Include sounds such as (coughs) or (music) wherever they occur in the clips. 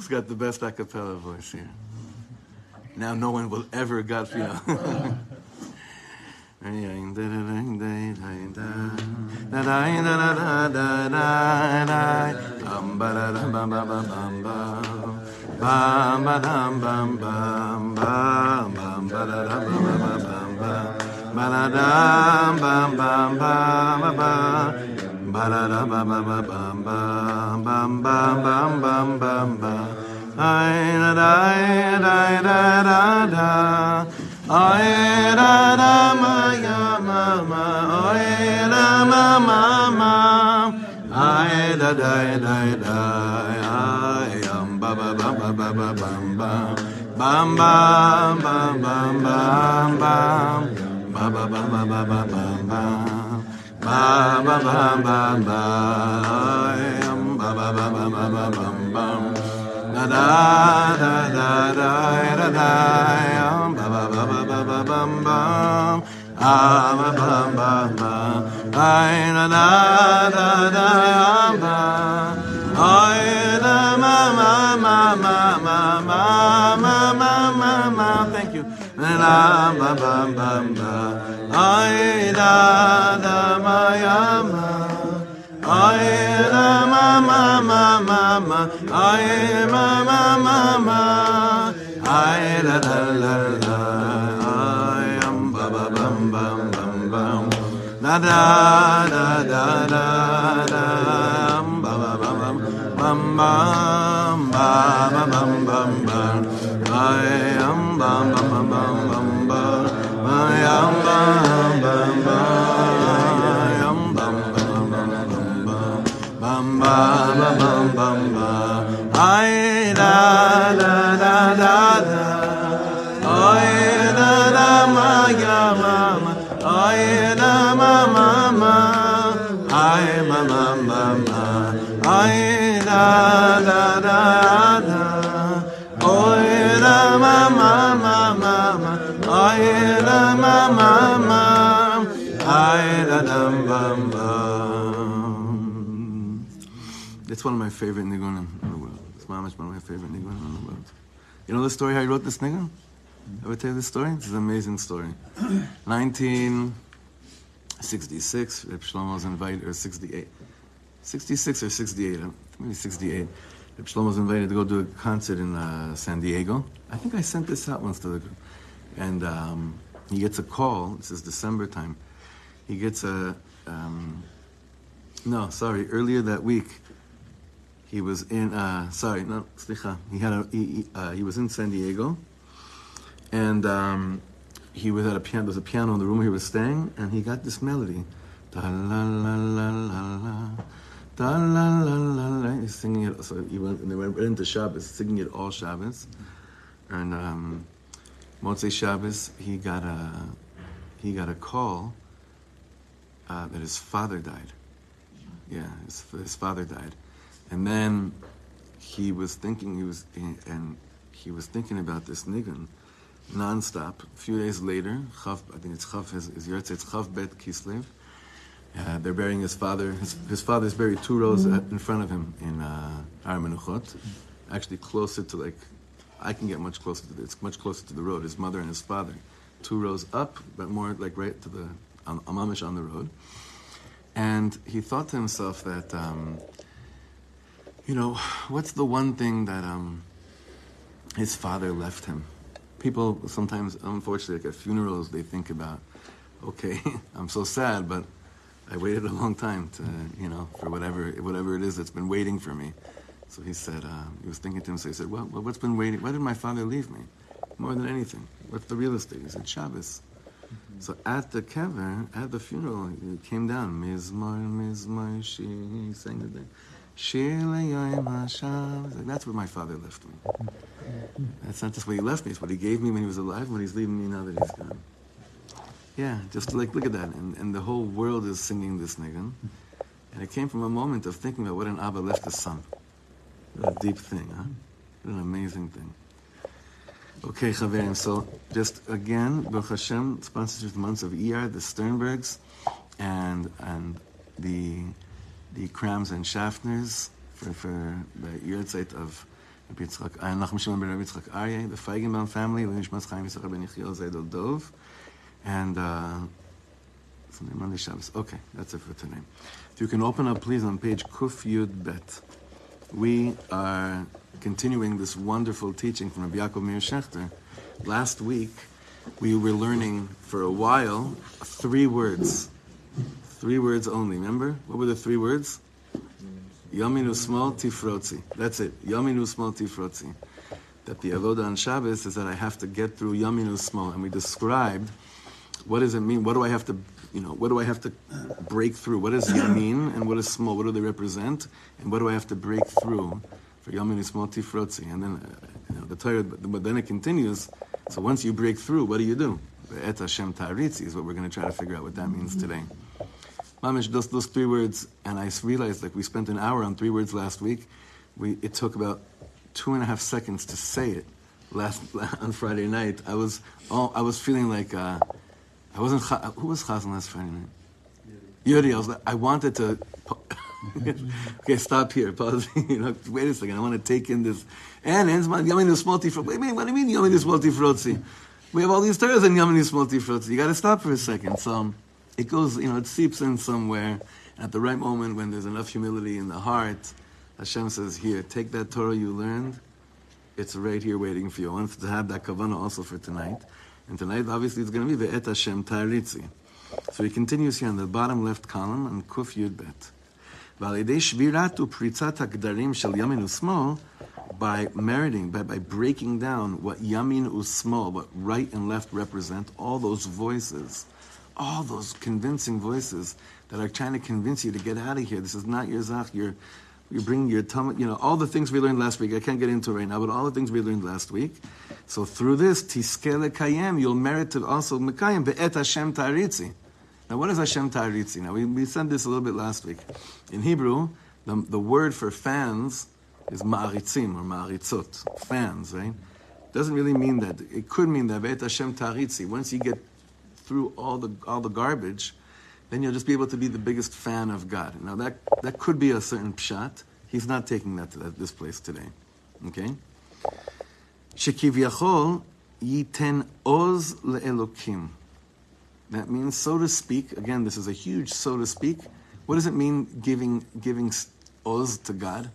Who's got the best a cappella voice here? Now no one will ever got you. Ba ba da ba da ba da dum bam bam bam bam bam bam bam bam ay da da da da da ay da da ma ya ma ma ay da ma ma ma ay da da da da ay um ba ba ba ba ba ba bam bam bam bam bam bam bam bam ba ba ba ba ba ba bam bam ba ba ba ba ba um ba ba ba ba ba ba bam bam da da da da da da da um ba ba ba ba ba ba bam bam ah ba ba ba ba ay da da da da ba ay da ma ma ma ma ma ma ma ma ma ma thank you la ba ba ba ba ay da da ma ma ay ma ma ma ma ma ay ma ma ma ma ay da da la la ay um ba ba bum bum bum da da da da da da it's one of my favorite nigunim in the world. It's mamish one of my favorite nigunim in the world. You know the story how he wrote this niggun? Ever tell you this story? It's an amazing story. (clears throat) 1966, Reb Shlomo was invited, or 68. 66 or 68, uh, maybe 68. Reb Shlomo was invited to go do a concert in uh, San Diego. I think I sent this out once to the group. And um, he gets a call, this is December time. He gets a, um, no, sorry, earlier that week, he was in, uh, sorry, no, slicha. He had a, he, uh, he was in San Diego, and um, he was at a piano. There was a piano in the room he was staying, and he got this melody, da la la la la la, da la la la la. He's singing it. So he went, and they went into Shabbos, singing it all Shabbos, and um, Motzei Shabbos, he got a, he got a call uh, that his father died. Yeah, his, his father died, and then he was thinking he was and he was thinking about this niggun nonstop. A few days later, Chaf, I think it's Chaf, his, his it's Chaf Bet Kislev. Uh, they're burying his father. His, his father's buried two rows in front of him in uh, actually closer to like, I can get much closer to the, it's much closer to the road. His mother and his father, two rows up, but more like right to the on, Amamish on the road. And he thought to himself that, um, you know, what's the one thing that um, his father left him? People sometimes, unfortunately, like at funerals, they think about, okay, (laughs) I'm so sad, but I waited a long time to, you know, for whatever whatever it is that's been waiting for me. So he said, uh, he was thinking to himself, he said, well, well, what's been waiting? Why did my father leave me? More than anything. What's the real estate? He said, Shabbos. So at the kever, at the funeral, he came down. Mizmor, Mizmor, she he sang the thing. Like, That's where my father left me. That's not just what he left me. It's what he gave me when he was alive, what he's leaving me now that he's gone. Yeah, just like, look at that. And, and the whole world is singing this niggun. And it came from a moment of thinking about what an Abba left his son. What a deep thing, huh? What an amazing thing. Okay, Chaverim, so just again, Baruch Hashem sponsors the months of ER, the Sternbergs, and and the the Krams and Schaffners for, for the yahrzeit of Rabbi Yitzchak, uh, Nachum Shimon ben Rabbi Yitzchak Aryeh, the Feigenbaum family, Lenishmas Chaim Yisachar ben Yechiel Zedel Dov, and uh, Monday, Shabbos. Okay, that's it for today. If you can open up, please, on page Kuf Yud Bet. We are continuing this wonderful teaching from Rabbi Yaakov Meir Shechter. Last week, we were learning for a while three words. Three words only. Remember? What were the three words? Yaminu small tifrotzi. That's it. Yaminu small tifrotzi. That the avodah on Shabbos is that I have to get through Yaminu small, and we described what does it mean. What do I have to, you know, what do I have to break through? What does Yamin and what is small? What do they represent? And what do I have to break through for Yaminu small tifrotzi? And then you know, the Torah, but then it continues. So once you break through, what do you do? Et Hashem Taritzi is what we're going to try to figure out what that means today. Mamish, those, those three words, and I realized like we spent an hour on three words last week. We, it took about two and a half seconds to say it last (laughs) on Friday night. I was oh, I was feeling like uh, I wasn't. Who was Chazan last Friday night? Yuri. I was. Like, I wanted to. (laughs) okay, stop here. Pause. (laughs) you know, wait a second. I want to take in this. And ends my Yamin is multi. Wait, wait. What do you mean Yamin is multi We have all these terms in Yamin is multi You got to stop for a second. So it goes, you know, it seeps in somewhere. At the right moment, when there's enough humility in the heart, Hashem says, "Here, take that Torah you learned. It's right here waiting for you." I want to have that kavanah also for tonight. And tonight, obviously, it's going to be the Et Hashem Taritzi. So he continues here on the bottom left column on Kuf Yud Bet. by meriting, by, by breaking down what yamin usmol, what right and left represent, all those voices all those convincing voices that are trying to convince you to get out of here. This is not your zach. You're, you're bringing your tummy, you know, all the things we learned last week. I can't get into it right now, but all the things we learned last week. So through this, tiskele kayem, you'll merit to also mekayem be'et Hashem taritzi. Now, what is Hashem taritzi? Now, we, we said this a little bit last week. In Hebrew, the, the word for fans is ma'aritzim or ma'aritzot, fans, right? Doesn't really mean that. It could mean that be'et Hashem taritzi. Once you get through all the all the garbage, then you'll just be able to be the biggest fan of God. Now that that could be a certain pshat. He's not taking that to that, this place today. Okay. Shekivyachol yiten oz leelokim. That means, so to speak. Again, this is a huge so to speak. What does it mean giving giving oz to God?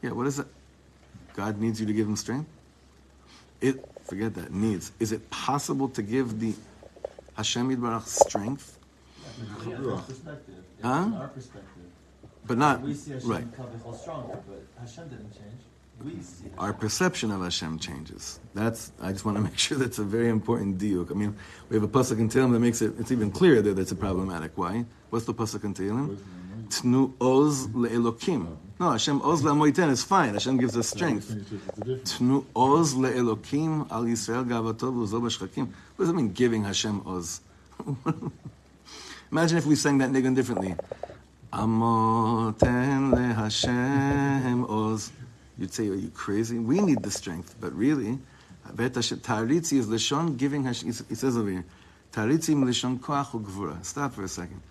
Yeah. What is it? God needs you to give him strength. It forget that needs. Is it possible to give the Hashem Yitbarach's strength. Huh? Our perspective. But not we see Hashem right. stronger, but Hashem didn't change. We see Our perception of Hashem changes. That's. I just want to (laughs) make sure that's a very important diuk. I mean, we have a pasuk in Tehillim that makes it. It's even clearer that it's a problematic. Why? What's the pasuk in Tehillim? Tnu oz leelokim. No, Hashem oz le'amoiten is fine. Hashem gives us strength. Tnu oz le'elokim al Yisrael gavatov u'zo b'shchakim. What does it mean, giving Hashem oz? (laughs) Imagine if we sang that nigun differently. Amoten le Hashem oz. You'd say, are you crazy? We need the strength. But really, Taritzi is Lishon giving Hashem. He says over here, Taritzi Lishon koach u'gvura. Stop for a second.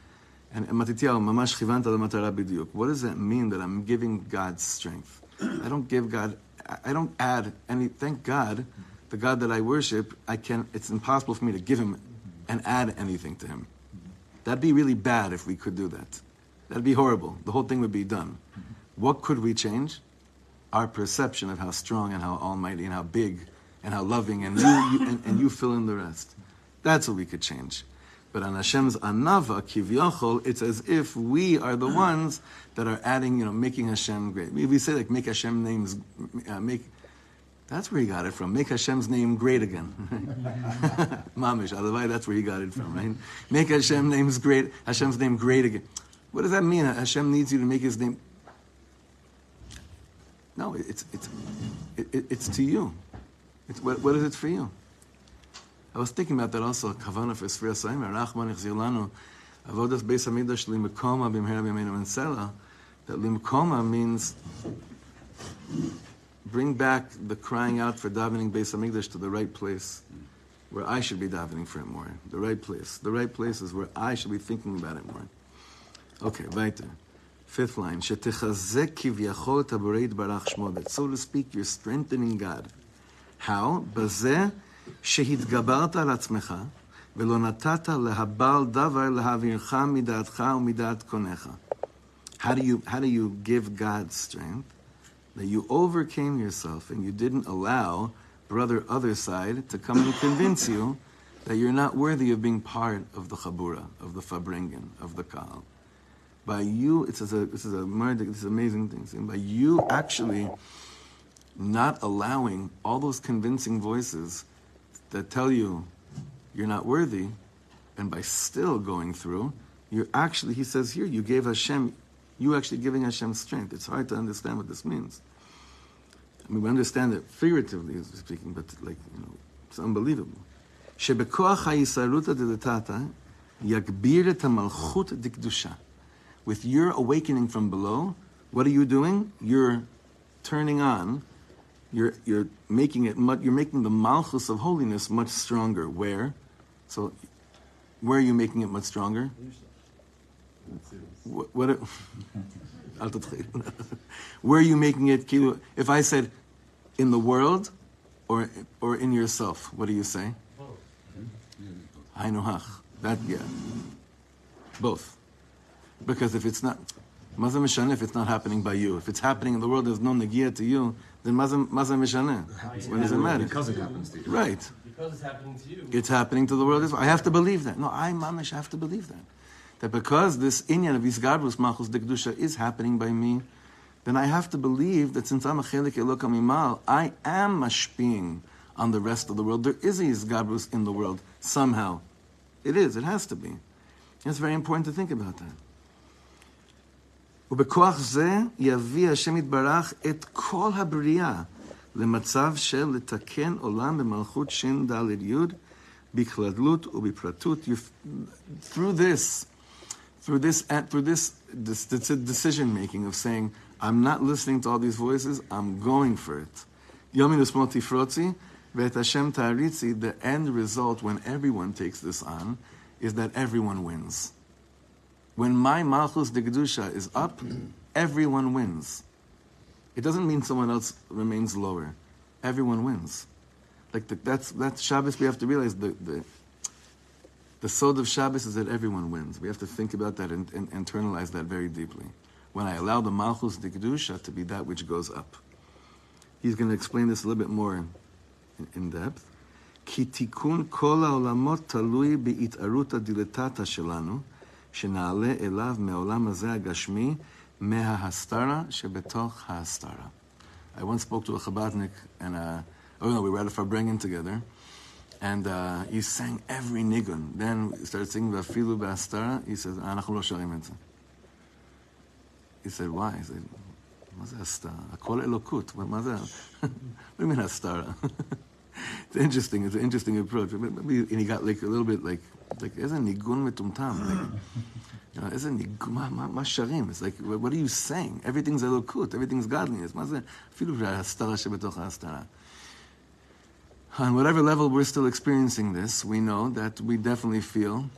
And Matityahu, mamash chivanta matara b'diuk. What does that mean that I'm giving God strength? (clears throat) I don't give God, I don't add any, thank God, the God that I worship, I can, it's impossible for me to give him and add anything to him. That'd be really bad if we could do that. That'd be horrible. The whole thing would be done. What could we change? Our perception of how strong and how almighty and how big and how loving and you, you and, and you fill in the rest. That's what we could change. But on Hashem's anava, kivyachol, it's as if we are the ones that are adding, you know, making Hashem great. We, we say like make Hashem names, uh, make. That's where he got it from. Make Hashem's name great again. (laughs) Mamish, Alavai, that's where he got it from, right? Make Hashem names great, Hashem's name great again. What does that mean? Hashem needs you to make his name. No, it's it's it, it's to you. It's, what, what is it for you? I was thinking about that also, Kavana for Sfira Saimer, Rachman Echzirlanu, Avodas Beis Hamikdash Limekoma Bimhera Bimenu Mansela, that Limekoma means bring back the crying out for davening Beis Hamikdash to the right place where I should be davening for it more. The right place. The right place is where I should be thinking about it more. Okay, weiter. Fifth line. Shetechazek kivyachol taboreit barach shmodet. So to speak, you're strengthening God. How? Bazeh שהתגברת על עצמך, ולא נתת להבל דבר להעבירך מדעתך ומדעת קונך. How do you, how do you give God strength? That you overcame yourself and you didn't allow brother other side to come and convince you that you're not worthy of being part of the chabura, of the fabringen, of the kal. By you, it's a, this is a this is amazing thing. By you actually not allowing all those convincing voices that tell you you're not worthy, and by still going through, you're actually, he says here, you gave Hashem, you actually giving Hashem strength. It's hard to understand what this means. I mean, we understand it figuratively speaking, but like, you know, it's unbelievable. With your awakening from below, what are you doing? You're turning on you're, you're making it, you're making the malchus of holiness much stronger. Where? So, where are you making it much stronger? What, what (laughs) (laughs) where are you making it? If I said, in the world, or or in yourself, what do you say? Hainuhach. That yeah. Both. Because if it's not Mazam Mishane, if it's not happening by you. If it's happening in the world, there's no Nagia to you, then Mazam Mishane. When does it matter? Because it happens to you. Right. Because it's happening to you. It's happening to the world. I have to believe that. No, I, Mamish, have to believe that. That because this inyan of Isgarbrus Machus Dekdusha is happening by me, then I have to believe that since I'm a chelik elokam imal, I am mashping on the rest of the world. There is a Isgarbrus in the world somehow. It is. It has to be. It's very important to think about that. ובכוח זה יביא השם יתברך את כל הבריאה למצב של לתקן עולם במלכות ש"ד י' בכללות ובפרטות. Through this, through this, through this, this, this decision making of saying, I'm not listening to all these voices, I'm going for it. יומי ושמאל תפרוצי ואת השם תעריצי, the end result when everyone takes this on is that everyone wins. When my Malchus de is up, everyone wins. It doesn't mean someone else remains lower. Everyone wins. Like the, that's that's Shabbos. We have to realize the the the soul of Shabbos is that everyone wins. We have to think about that and, and internalize that very deeply. When I allow the Malchus de to be that which goes up. He's going to explain this a little bit more in, in depth. Ki tikun kol haolamot talui be'itaruta diletata shelanu שנעלה אליו מעולם הזה הגשמי, מההסתרה שבתוך ההסתרה. I once spoke to a Chabadnik, and uh, oh no, we read a Farbrengen together, and uh, he sang every nigun. Then he started singing Vafilu Bastara. He says, אנחנו לא שרים את זה. He said, why? He said, מה זה הסתרה? הכל אלוקות. מה זה? What do you mean הסתרה? it's interesting. It's an interesting approach. And he got like a little bit like, like איזה ניגון מטומטם. Like, you know, איזה ניגון, מה, מה, מה שרים? It's like, what are you saying? Everything's אלוקות, everything's godliness. מה זה? אפילו ההסתרה שבתוך ההסתרה. On whatever level we're still experiencing this, we know that we definitely feel,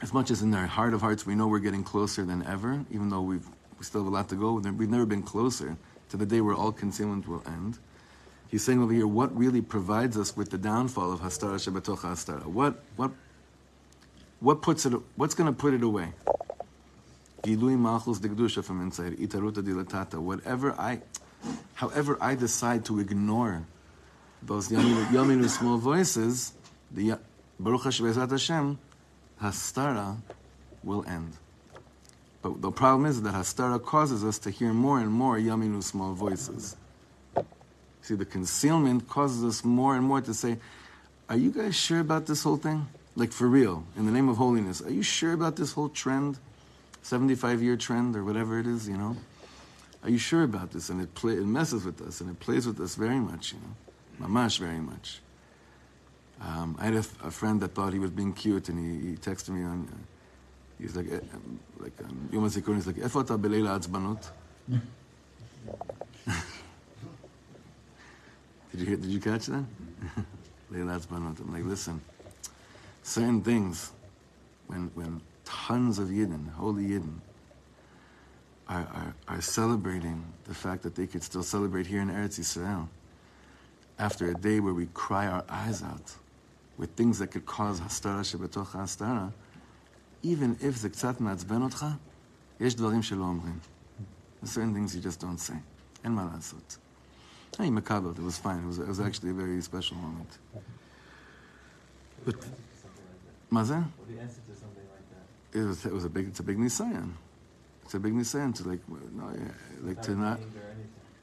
as much as in our heart of hearts, we know we're getting closer than ever, even though we've, we still have a lot to go. We've never been closer to the day where all concealment will end. He's saying over here, what really provides us with the downfall of Hastara Shebetocha Hastara? What, what, what puts it, what's going to put it away? Gilui Malchus from inside, Itaruta Dilatata. Whatever I, however I decide to ignore those Yaminu small voices, the Baruch HaShem Hashem, Hastara will end. But the problem is that Hastara causes us to hear more and more Yaminu small voices. See, the concealment causes us more and more to say, Are you guys sure about this whole thing? Like, for real, in the name of holiness, are you sure about this whole trend? 75 year trend or whatever it is, you know? Are you sure about this? And it, play, it messes with us and it plays with us very much, you know? Mamash, very much. Um, I had a, a, friend that thought he was being cute and he, he texted me on. Uh, he's like, eh, like, um, Yom HaZikaron, he's like, Efot Belela Atzbanot? (laughs) Did you hear, Did you catch that? (laughs) Leil העצבנות. I'm like, listen, certain things, when when tons of Yidden, holy Yidden, are, are, are celebrating the fact that they could still celebrate here in Eretz Yisrael after a day where we cry our eyes out with things that could cause hastara shebetoch hastara, even if זה קצת מעצבן אותך, יש דברים שלא אומרים. There's certain things you just don't say. אין מה לעשות. Hey, Makabot, it was fine. It was, it was actually a very special moment. But, Mazer? What like it was, it was a big, it's a big nisayan. It's a big nisayan to like, no, yeah, like without to not,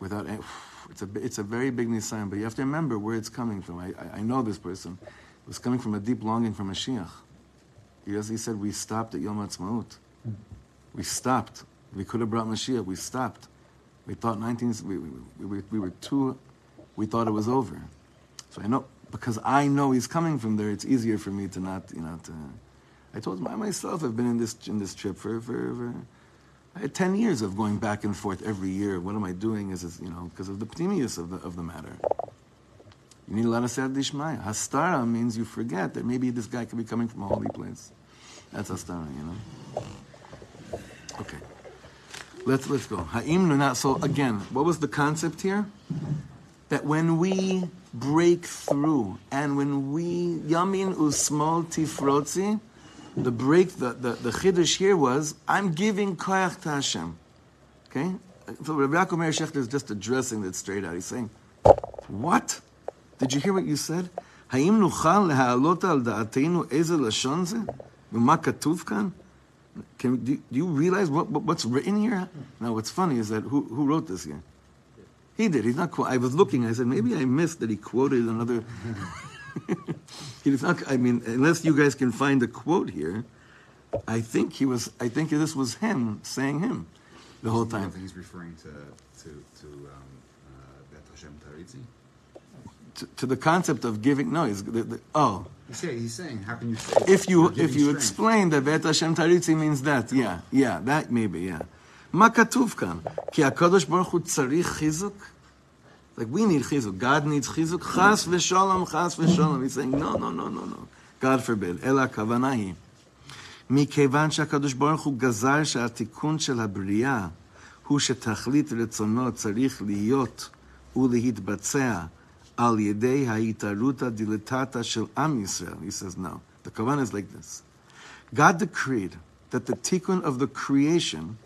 without, (sighs) it's a, it's a very big nisayan, but you have to remember where it's coming from. I, I, I know this person. It was coming from a deep longing for Mashiach. He, he said, we stopped at Yom HaTzmaut. We stopped. We could have brought Mashiach. We stopped. We thought 19, we, we, we, we were too, we thought it was over. So I know, because I know he's coming from there, it's easier for me to not, you know, to, I told him, I myself have been in this, in this trip for, for, for I had 10 years of going back and forth every year. What am I doing? Is, is you know, because of the pnimius of the, of the matter. You need a lot of Siyata Dishmaya. Hastara means you forget that maybe this guy could be coming from a holy place. That's Hastara, you know? Okay. Let's let's go. Ha'im not so again. What was the concept here? That when we break through and when we yamin usmal tifrotzi, the break the the, the chiddush here was I'm giving koyach to Hashem. Okay, so Rabbi Yaakov Meir Shechter is just addressing that straight out. He's saying, "What? Did you hear what you said? Ha'im nuchal leha'alot al da'ateinu eze lashon ze? V'ma katuv kan?" Can, do, do you realize what, what, what's written here? Now, what's funny is that who, who wrote this here? He did. He's not. I was looking. I said maybe I missed that he quoted another. (laughs) He's not. I mean, unless you guys can find a quote here, I think he was. I think this was him saying him, the whole time. he's referring to to to um, uh, Bet Hashem Taritzi. To, to the concept of giving. No, he's. The, the, oh, He's saying, he's saying, how can you say if you you're if giving you strength? explain that Vet Hashem Taritzi means that, yeah, yeah, that maybe, yeah. מה כתוב כאן? כי הקדוש ברוך הוא צריך חיזוק? Like we need chizuk. God needs chizuk. Chas v'sholom, chas v'sholom. He's saying, no, no, no, no, no. God forbid. אלא הכוונה היא, מכיוון שהקדוש ברוך הוא גזר שהתיקון של הבריאה הוא שתכלית רצונו צריך להיות ולהתבצע al yedei ha'itaruta diletata shel am Yisrael. He says, no. The kavanah is like this. God decreed that the tikkun of the creation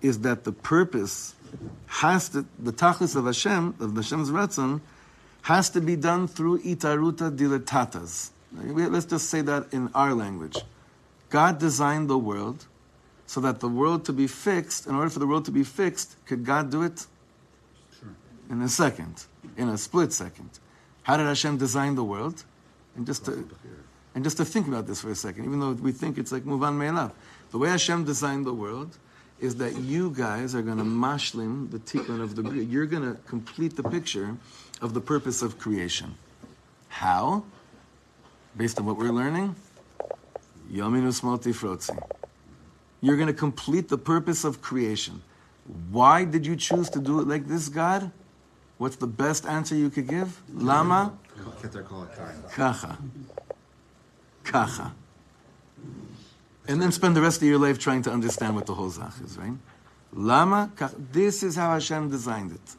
is that the purpose has to, the tachlis of Hashem, of Hashem's Ratzon, has to be done through itaruta diletatas. Let's just say that in our language. God designed the world so that the world to be fixed, in order for the world to be fixed, could God do it? In a second, in a split second. How did Hashem design the world? And just to, and just to think about this for a second, even though we think it's like muvan me'elav. The way Hashem designed the world is that you guys are going to mashlim the tikkun of the bria. You're going to complete the picture of the purpose of creation. How? Based on what we're learning, Yominu Smolti Frotzi. You're going to complete the purpose of creation. Why did you choose to do it like this, God? What's the best answer you could give? Lama? Kacha. Kacha. And then spend the rest of your life trying to understand what the whole zach is, right? Lama? Kacha. This is how Hashem designed it.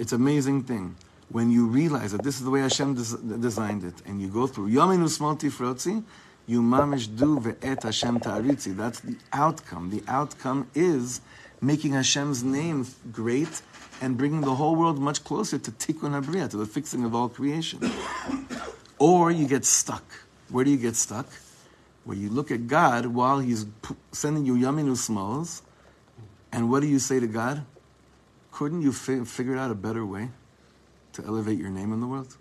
It's amazing thing. When you realize that this is the way Hashem des- designed it, and you go through Yominu Smolti Frotzi, you mamish do ve'et Hashem ta'aritzi. That's the outcome. The outcome is making Hashem's name great and bringing the whole world much closer to Tikkun Abriya, to the fixing of all creation. or you get stuck. Where do you get stuck? Where you look at God while He's p- sending you Yaminu Smalls, and what do you say to God? Couldn't you fi- figure out a better way to elevate your name in the world?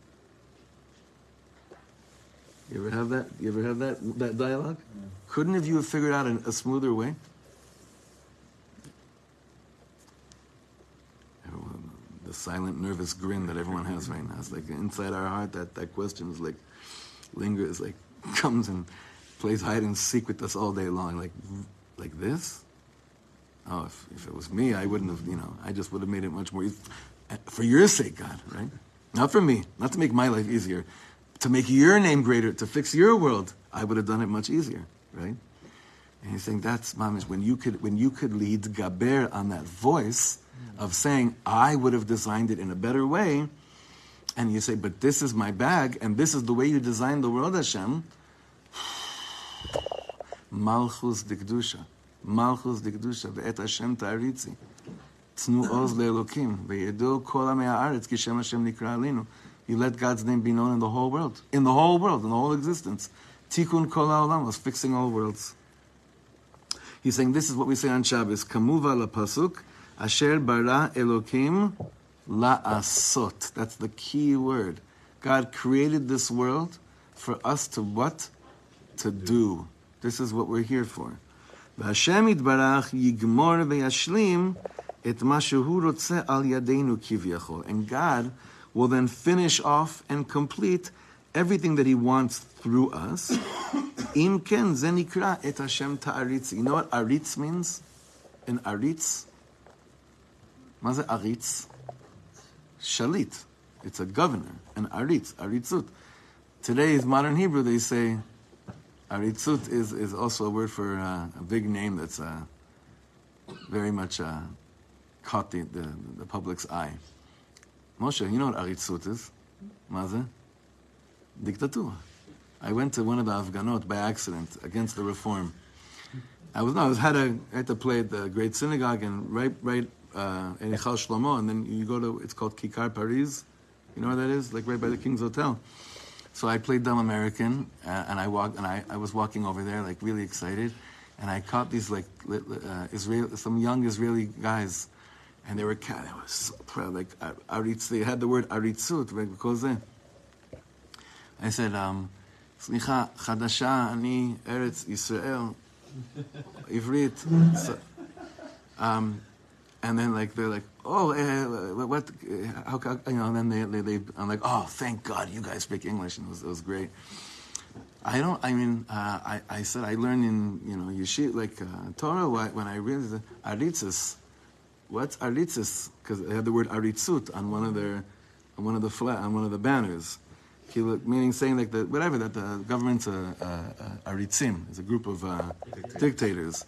You ever have that? You ever have that that dialogue? Couldn't have you have figured out a, a smoother way? The silent, nervous grin that everyone has right now. It's like inside our heart that that question is like lingers, like (laughs) comes and plays hide and seek with us all day long. Like, like this? Oh, if, if it was me, I wouldn't have, you know, I just would have made it much more easy. Eh, for your sake, God, right? Not for me, not to make my life easier, to make your name greater, to fix your world, I would have done it much easier, right? And he's saying that's mamish when you could when you could lead gaber on that voice of saying I would have designed it in a better way, and you say, but this is my bag, and this is the way you designed the world, Hashem. (sighs) Malchus dikdusha, Malchus dikdusha, ve'et Hashem taritzi, Tnu oz le'elokim, ve'yedu kol amei ha'aretz, kishem Hashem nikra alinu. You let God's name be known in the whole world, in the whole world, in the whole existence. Tikun kol ha'olam was fixing all worlds. He's saying this is what we say on Shabbos. Kamuva la pasuk, asher bara elokim la'asot. That's the key word. God created this world for us to what? To do. This is what we're here for. V'Hashem yitbarach yigmor v'yashlim et rotze al yadeinu kivyachol. And God will then finish off and complete everything that He wants through us. (coughs) imken zenikra et Hashem ta'aritz. You know what aritz means? An aritz? Maze aritz? Shalit. It's a governor. An aritz, aritzut. Today's modern Hebrew, they say aritzut is, is also a word for uh, a big name that's uh, very much uh, caught the, the, the, public's eye. Moshe, you know what aritzut is? Maze? Dictatura. I went to one of the Afghanot by accident against the reform. I was no, I was had a I had to play at the great synagogue and right right uh, in Echal Shlomo, and then you go to it's called Kikar Paris. You know where that is? Like right by the King's Hotel. So I played dumb American, uh, and I walked and I, I was walking over there like really excited, and I caught these like uh, Israel some young Israeli guys, and they were they were so proud like aritz. They had the word aritzut because. I said, um, סליחה, חדשה, אני ארץ ישראל, עברית. So, um, and then like they're like, oh, uh, what? How, how, you know? And then they, they, they, I'm like, oh, thank God, you guys speak English, and it was, it was great. I don't. I mean, uh, I, I said I learned in you know yeshiva like uh, Torah when I realized aritzis. What's aritzis? Because they had the word aritzut on one of their on one of the flat on one of the banners meaning saying like that whatever that the government's a, a, a aritzim, is a group of uh, dictators.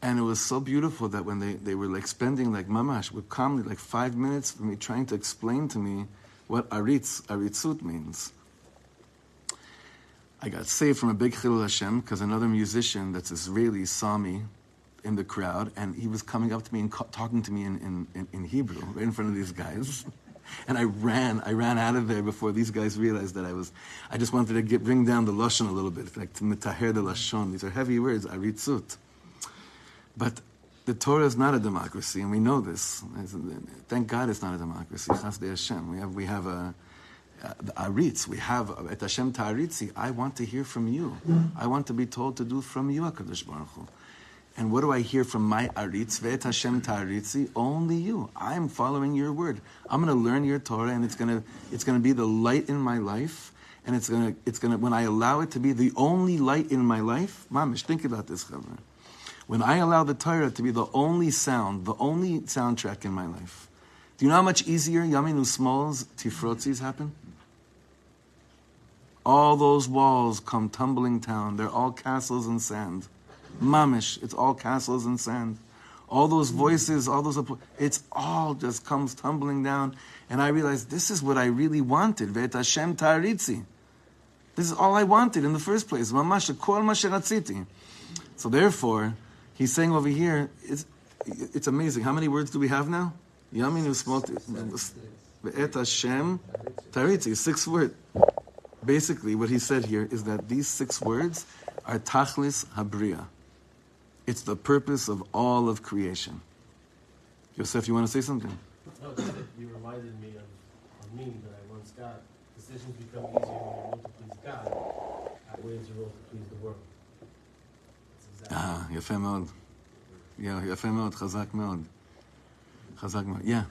And it was so beautiful that when they, they were like spending like mamash, would calmly like five minutes for me trying to explain to me what aritz, aritzut means. I got saved from a big chilul Hashem because another musician that's Israeli saw me in the crowd and he was coming up to me and talking to me in, in, in Hebrew right in front of these guys. (laughs) And I ran, I ran out of there before these guys realized that I was, I just wanted to get, bring down the lashon a little bit, like to mitaher the lashon. These are heavy words, aritzut. But the Torah is not a democracy, and we know this. Thank God it's not a democracy. Hashem. We have, we have a, the aritz. We have et Hashem ta'aritzi. I want to hear from you. I want to be told to do from you, Hakadosh Baruch Hu. And what do I hear from my aritz? Vet Hashem ta'aritzi. Only you. I'm following your word. I'm going to learn your Torah, and it's going to it's going to be the light in my life. And it's going to it's going to when I allow it to be the only light in my life. Mamish, think about this, Chavra. When I allow the Torah to be the only sound, the only soundtrack in my life, do you know how much easier Yaminu Small's Tifrotzis happen? All those walls come tumbling down. They're all castles in sand. Mamish, it's all castles and sand. All those hmm. voices, all those, it's all just comes tumbling down. And I realized this is what I really wanted. Vet Hashem Taritzi. This is all I wanted in the first place. Mamash, kol masheratziti. So therefore, he's saying over here, it's, it's amazing. How many words do we have now? Yaminu smot. Vet Hashem Taritzi. Six words. Basically, what he said here is that these six words are tachlis habriya. It's the purpose of all of creation. Yosef, you want to say something? No, you reminded me of, of me that I once got. Decisions become easier when you're able to please God, outweighs your role to please the world. Ah, יפה מאוד. יפה מאוד, חזק מאוד. חזק מאוד. Yeah.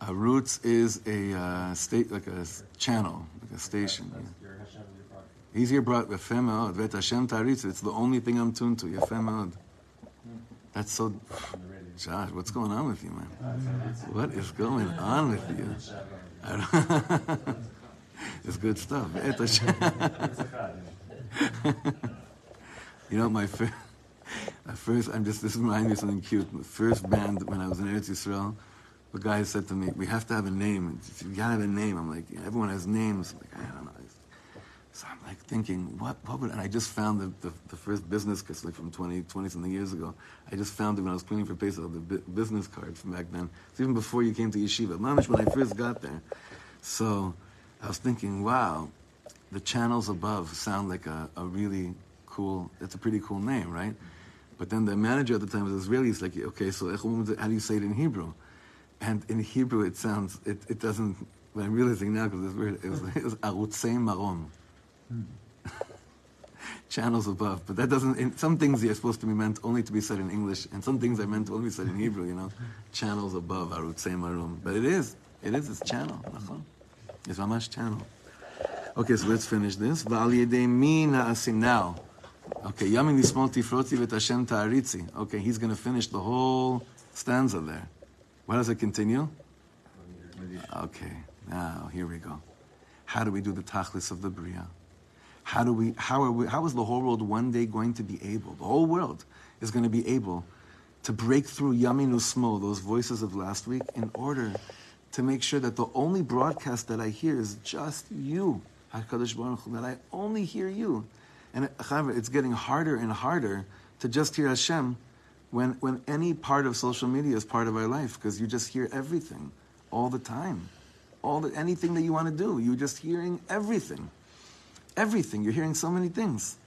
A roots is a uh, state, like a channel, like a station. Yeah. He's here brought Yafem Vet Hashem Taritz. It's the only thing I'm tuned to. Yafem That's so. Josh, what's going on with you, man? What is going on with you? (laughs) it's good stuff. (laughs) you know, my first, first, I'm just, this reminds me of something cute. The first band when I was in Eretz Yisrael, the guy said to me, we have to have a name. You gotta have a name. I'm like, everyone has names. I'm like, I don't know. So I'm like thinking, what, what would, and I just found the, the, the first business card, like from 20, 20 something years ago. I just found it when I was cleaning for Pesach, the bu- business card from back then. It's even before you came to yeshiva. Mamish, when I first got there. So I was thinking, wow, the channels above sound like a, a really cool, it's a pretty cool name, right? But then the manager at the time was Israeli. He's like, okay, so how do you say it in Hebrew? And in Hebrew, it sounds, it, it doesn't, but I'm realizing now because it's weird, it was, (laughs) it was Arutzei Marom. (laughs) Channels above, but that doesn't. In, some things are supposed to be meant only to be said in English, and some things are meant to only be said in Hebrew. You know, channels above Arutzei Marom, but it is, it is, it's channel. It's mamash channel. Okay, so let's finish this. Now. Okay, yamin lismol tifroti v'et Hashem ta'aritzi. Okay, he's going to finish the whole stanza there. Why does it continue? Okay, now here we go. How do we do the tachlis of the bria? How do we? How are we? How is the whole world one day going to be able? The whole world is going to be able to break through yamin usmo, those voices of last week, in order to make sure that the only broadcast that I hear is just you, Hakadosh Baruch Hu, that I only hear you. And it's getting harder and harder to just hear Hashem when when any part of social media is part of our life because you just hear everything all the time, all the anything that you want to do, you're just hearing everything, everything. You're hearing so many things.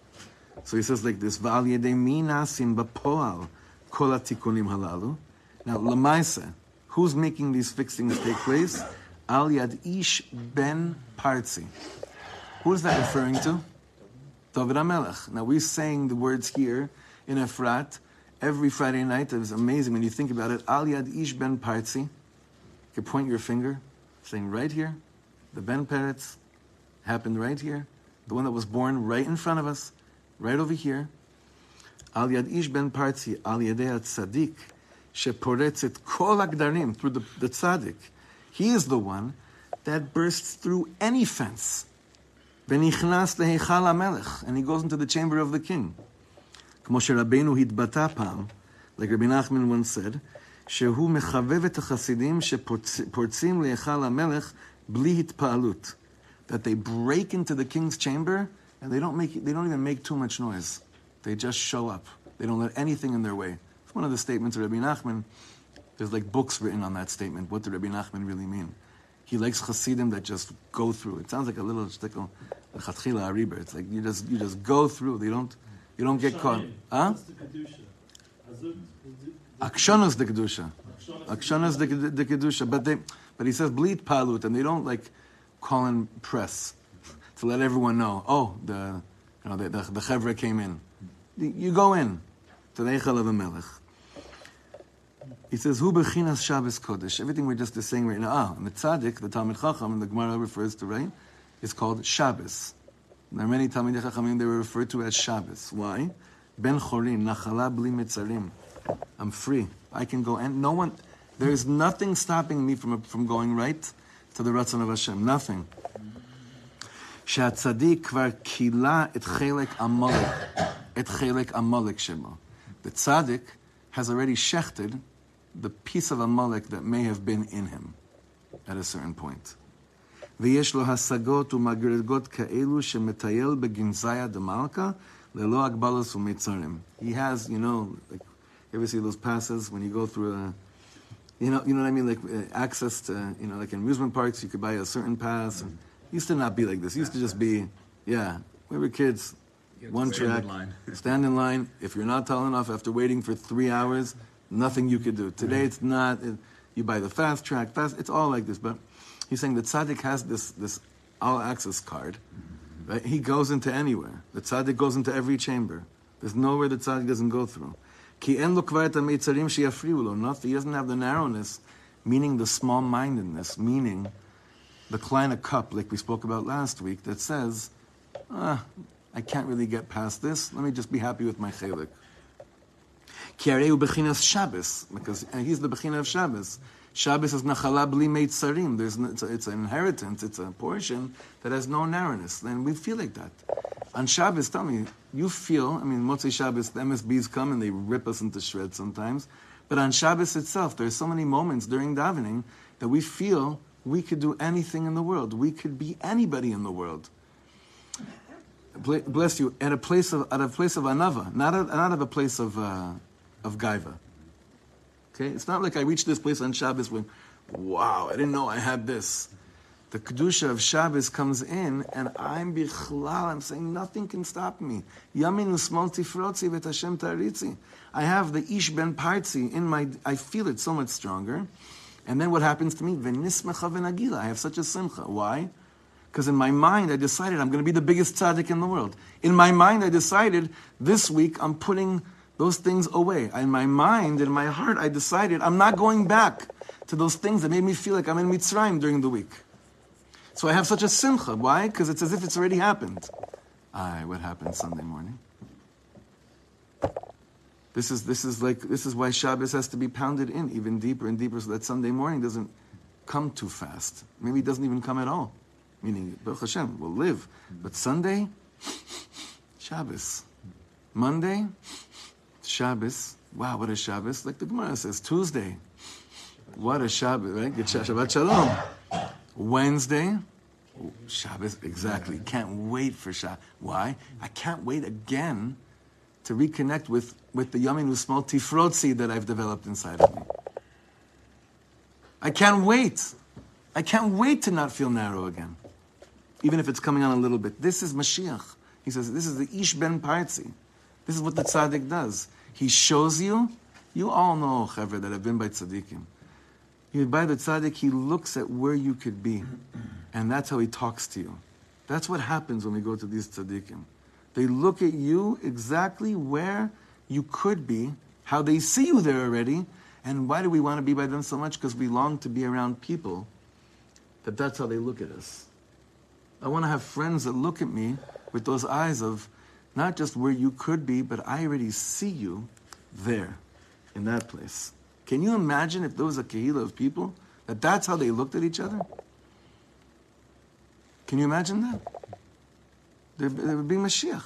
So he says like this: "V'al yedei mi nasim b'poal kol hatikunim halalu." Now, Lamaisa, who's making these fixings take place? Al yad ish ben parzi. Who is that referring to? David HaMelech. Now we're saying the words here in Efrat every Friday night. It was amazing when you think about it. Al Yad Ish Ben Parzi. You point your finger, saying right here, the Ben Peretz happened right here The one that was born right in front of us, right over here. Al Yad Ish Ben Parzi, Al Yadei Tzadik, sheporetz et kol agdarim, through the, the tzaddik. He is the one that bursts through any fence. ונכנס להיכל המלך, and he goes into the chamber of the king. כמו שרבנו התבטא פעם, like Rabbi Nachman once said, שהוא מחבב את החסידים שפורצים להיכל המלך בלי התפעלות. that they break into the king's chamber and they don't, make, they don't even make too much noise. They just show up. They don't let anything in their way. It's one of the statements of Rabbi Nachman. There's like books written on that statement. What did Rabbi Nachman really mean? He likes Hasidim that just go through. It sounds like a little shtickle, chatchila ariba. It's like you just you just go through. They don't you don't get caught. Huh? What's the kedusha? Azut, Akshanos the kedusha. Akshanos the kedusha. But they but he says bleed palut, and they don't like call in press to let everyone know. Oh, the you know the the, the chevra came in. You go in to the Eichel of the Melech. He says, "Hu bechinas Shabbos Kodesh." Everything we're just saying right now. Ah, and the tzaddik, the Talmud Chacham, and the Gemara refers to right, is called Shabbos. There are many Talmud Chachamim they were referred to as Shabbos. Why? Ben chorin, nachala bli mitzarim. I'm free. I can go, and no one. There is nothing stopping me from from going right to the Ratzon of Hashem. Nothing. שהצדיק כבר כילה את חלק עמלק, את חלק עמלק שבו. The tzaddik has already shechted the piece of Amalek that may have been in him at a certain point. ויש לו השגות ומגרגות כאלו שמטייל בגנזיה דמלכה ללא הגבלת ומצרים. He has, you know, like, you ever see those passes when you go through a, you know, you know what I mean, like uh, access to, you know, like in amusement parks, you could buy a certain pass. And it used to not be like this. It used to just be, yeah, we were kids, one stand in track, line. (laughs) stand in line. If you're not tall enough after waiting for three hours, nothing you could do. Today it's not. It, you buy the fast track, fast. It's all like this. But he's saying the tzaddik has this this all access card. Right? He goes into anywhere. The tzaddik goes into every chamber. There's nowhere the tzaddik doesn't go through. Ki en lo. Not he doesn't have the narrowness, meaning the small mindedness, meaning the kleine cup, like we spoke about last week, that says, ah, I can't really get past this. Let me just be happy with my chelik. Bechinas Shabbos, because uh, he's the bechina of Shabbos. Shabbos is nachala bli meitzarim. There's no, it's, a, it's an inheritance. It's a portion that has no narrowness, and we feel like that. On Shabbos, tell me, you feel. I mean, Motzei Shabbos, the MSBs come and they rip us into shreds sometimes. But on Shabbos itself, there are so many moments during davening that we feel we could do anything in the world. We could be anybody in the world. Bless you. At a place of at a place of anava, not a, not of a place of uh, of gaiva. Okay, it's not like I reached this place on Shabbos when, wow, I didn't know I had this. The kedusha of Shabbos comes in, and I'm bichlal. I'm saying nothing can stop me. Yamin usmol tifrotzi vet Hashem taritzi. I have the ish ben partzi in my. I feel it so much stronger. And then what happens to me? V'nismecha v'nagila. I have such a simcha. Why? Because in my mind, I decided I'm going to be the biggest tzaddik in the world. In my mind, I decided this week I'm putting those things away. In my mind, in my heart, I decided I'm not going back to those things that made me feel like I'm in Mitzrayim during the week. So I have such a simcha. Why? Because it's as if it's already happened. Aye, what happened Sunday morning? This is, this is like this is why Shabbos has to be pounded in even deeper and deeper so that Sunday morning doesn't come too fast. Maybe it doesn't even come at all. Meaning, Baruch Hashem, will live. But Sunday, (laughs) Shabbos. Monday, Shabbos. Wow, what a Shabbos. Like the Gemara says, Tuesday. What a Shabbos, right? Get Shabbat Shalom. Wednesday, Shabbos, exactly. Can't wait for Shabbos. Why? I can't wait again to reconnect with, with the Yamin Usmal Tifrotzi that I've developed inside of me. I can't wait. I can't wait to not feel narrow again, even if it's coming on a little bit. This is Mashiach. He says, this is the Ish Ben Partzi. This is what the tzaddik does. He shows you, you all know, Chaver, that have been by tzaddikim. You by the tzaddik, he looks at where you could be, and that's how he talks to you. That's what happens when we go to these tzaddikim. They look at you exactly where you could be, how they see you there already, and why do we want to be by them so much? Because we long to be around people that that's how they look at us. I want to have friends that look at me with those eyes of not just where you could be, but I already see you there, in that place. Can you imagine if there was a kahila of people that that's how they looked at each other? Can you imagine that? There, would be Mashiach.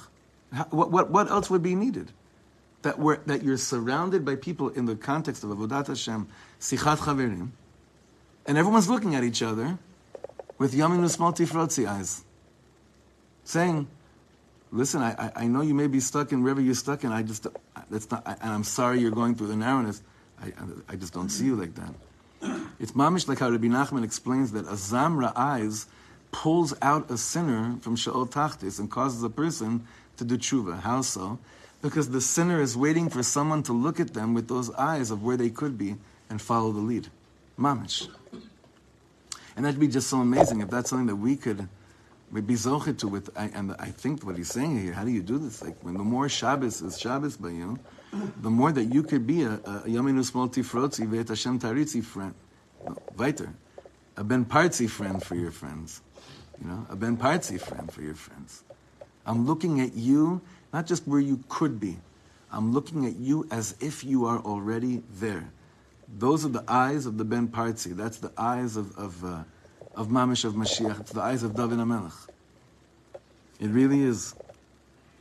What, what, what else would be needed? That, we're, that you're surrounded by people in the context of Avodat Hashem, Sichat Chaverim, and everyone's looking at each other with Yamin Usmal Tifrotzi eyes, saying, listen, I, I, I know you may be stuck in wherever you're stuck in, I just, that's not, and I'm sorry you're going through the narrowness. I, I just don't see you like that. It's mamish like how Rabbi Nachman explains that Azamra eyes pulls out a sinner from Sha'ol Tachtis and causes a person to do tshuva. How so? Because the sinner is waiting for someone to look at them with those eyes of where they could be and follow the lead. Mamish. And that'd be just so amazing if that's something that we could be zochet to with. I, and I think what he's saying here, how do you do this? Like when the more Shabbos is Shabbos by you, the more that you could be a, a Yamin Usmal Tifrotzi Vet Hashem Taritzi friend, weiter, a Ben Partzi friend for your friends, you know, a Ben Partzi friend for your friends. I'm looking at you not just where you could be. I'm looking at you as if you are already there. Those are the eyes of the Ben Partzi. That's the eyes of of, uh, of Mamish of Mashiach. It's the eyes of David Amelech, It really is.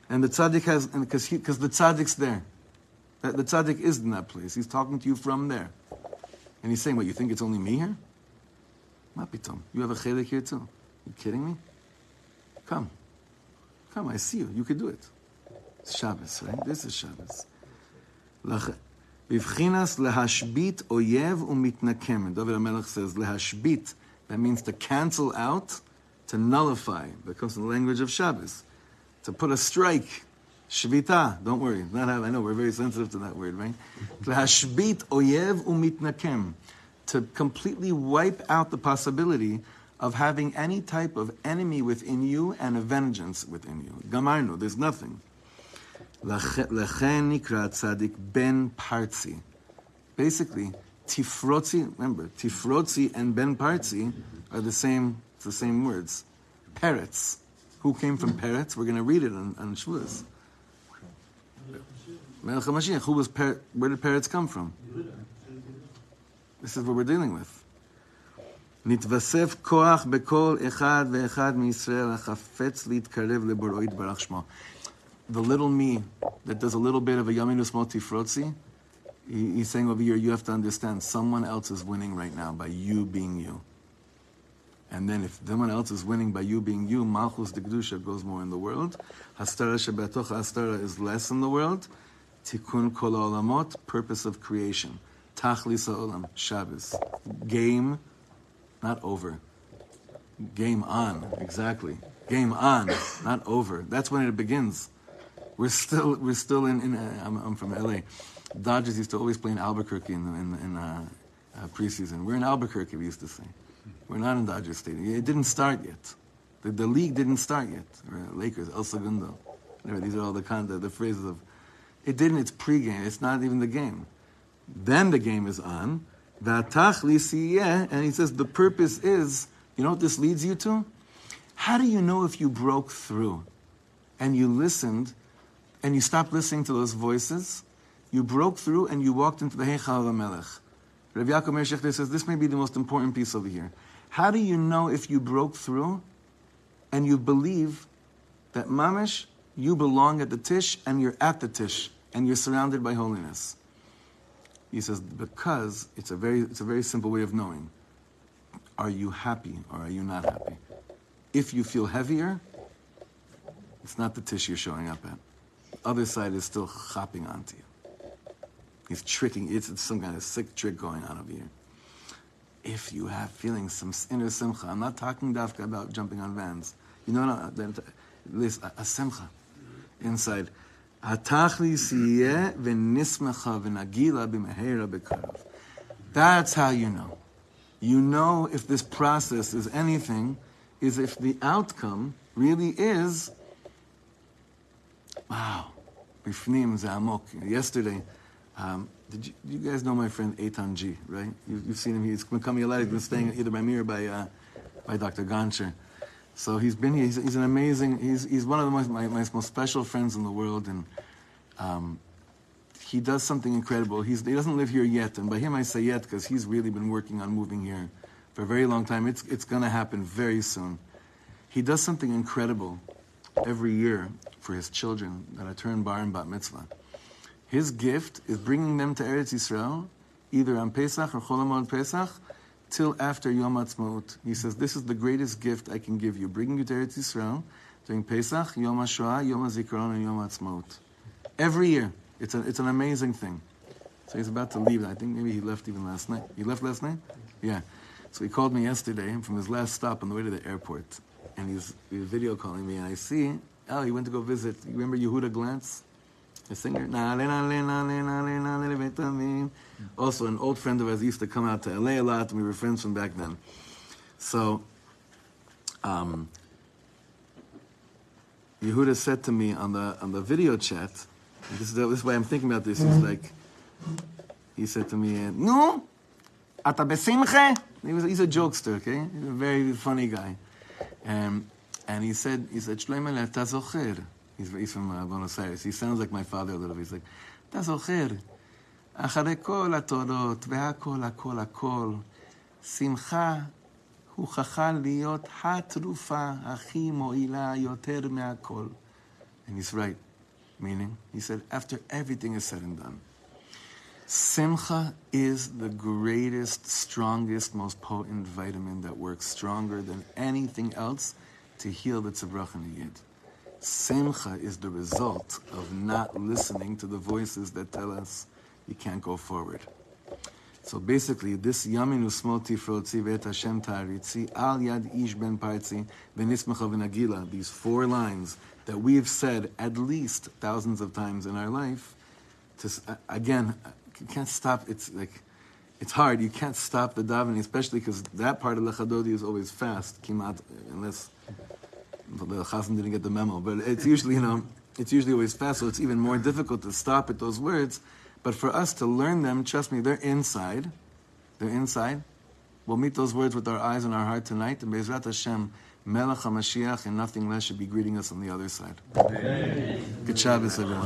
And the tzaddik has, because the tzaddik's there. That the tzaddik is in that place. He's talking to you from there. And he's saying, what, you think it's only me here? Mapitom, you have a chelek here too. You kidding me? Come. Come, I see you. You can do it. It's Shabbos, right? This is Shabbos. בבחינס lehashbit oyev u'mitnakem. David Amelech says, lehashbit." That means to cancel out, to nullify, because of the language of Shabbos. To put a strike, shvita, don't worry, not have, I know we're very sensitive to that word, right? (laughs) To hashbit oyev umitnakem, to completely wipe out the possibility of having any type of enemy within you and a vengeance within you. Gamarno, there's nothing. Lechen nikra ben parzi. Basically, Tifrotzi, remember, Tifrotzi and Ben Parzi are the same, it's the same words. Peretz, Who came from Peretz. We're going to read it on, on Shavuos. Melech HaMashiach. Who was where did Peretz come from? This is what we're dealing with. The little me that does a little bit of a yamin usmol tifrotzi, he, he's saying over here, you have to understand, someone else is winning right now by you being you. And then if someone else is winning by you being you, Malchus de Kedusha goes more in the world. Hastara Shabbatocha Hastara is less in the world. Tikkun Kol Olamot, purpose of creation. Tachlis Olam, Shabbos. Game, not over. Game on, exactly. Game on, not over. That's when it begins. We're still, we're still in, in uh, I'm, I'm from LA. Dodgers used to always play in Albuquerque in, in, in uh, uh, preseason. We're in Albuquerque, we used to say. We're not in Dodger Stadium. It didn't start yet. The, the league didn't start yet. Lakers, El Segundo. Anyway, these are all the, kind the, the phrases of. It didn't. It's pregame. It's not even the game. Then the game is on. And he says the purpose is. You know what this leads you to? How do you know if you broke through, and you listened, and you stopped listening to those voices? You broke through and you walked into the Heichal HaMelech. Rav Yaakov Meir Shechter says this may be the most important piece over here. How do you know if you broke through and you believe that mamish, you belong at the tish and you're at the tish and you're surrounded by holiness? He says because it's a very it's a very simple way of knowing. Are you happy or are you not happy? If you feel heavier, it's not the tish you're showing up at. The other side is still hopping onto you. He's tricking. It's, it's some kind of sick trick going on over here. If you have feelings, some inner simcha, I'm not talking dafka about jumping on vans. You know, no, this a, a simcha inside. That's how you know. You know if this process is anything, is if the outcome really is, wow. Yesterday, um, did you, you, guys know my friend Eitan G, right? You, have seen him. He's been coming a lot. He's been staying either by me or by, uh, by Dr. Gancher. So he's been here. He's, he's, an amazing, he's, he's one of the most, my, my most special friends in the world. And um, he does something incredible. He's, he doesn't live here yet. And by him I say yet because he's really been working on moving here for a very long time. It's, it's going to happen very soon. He does something incredible every year for his children that are turned bar and bat mitzvah. His gift is bringing them to Eretz Yisrael, either on Pesach or Chol Hamoed Pesach, till after Yom Ha'atzmaut. He says, this is the greatest gift I can give you, bringing you to Eretz Yisrael during Pesach, Yom HaShoah, Yom HaZikaron, and Yom Ha'atzmaut. Every year. It's, a, it's an amazing thing. So he's about to leave. I think maybe he left even last night. He left last night? Yeah. So he called me yesterday from his last stop on the way to the airport. And he's, he's video calling me, and I see, oh, he went to go visit. You remember Yehuda Glantz? The singer. Also, an old friend of us used to come out to LA a lot, and we were friends from back then. So, um, Yehuda said to me on the on the video chat, this is, this is why I'm thinking about this. He's mm-hmm. like, he said to me, "No, ata besimche." He was he's a jokester, okay? He's a very funny guy, um, and he said he said, "Shloimeh, ata. He's, he's from uh, Buenos Aires. He sounds like my father a little bit. He's like, אתה זוכר, אחרי כל התודות והכל, הכל, הכל, שמחה הוכחה להיות התרופה הכי מועילה יותר מהכל. And he's right. Meaning, he said, after everything is said and done, Simcha is the greatest, strongest, most potent vitamin that works stronger than anything else to heal the tzabrach and the yid. Simcha is the result of not listening to the voices that tell us you can't go forward. So basically, this Yamin Usmol Tifrotzi Vet Hashem Taritzi Al Yad Ish Ben Partzi Venismacha these four lines that we have said at least thousands of times in our life, to, again, you can't stop, it's like, it's hard, you can't stop the davening, especially because that part of Lechadodi is always fast, kimat, unless the Chazan didn't get the memo, but it's usually, you know, it's usually always fast, so it's even more difficult to stop at those words. But for us to learn them, trust me, they're inside. They're inside. We'll meet those words with our eyes and our heart tonight. And Bezrat Hashem, Melech HaMashiach and nothing less should be greeting us on the other side. Good Shabbos, everyone.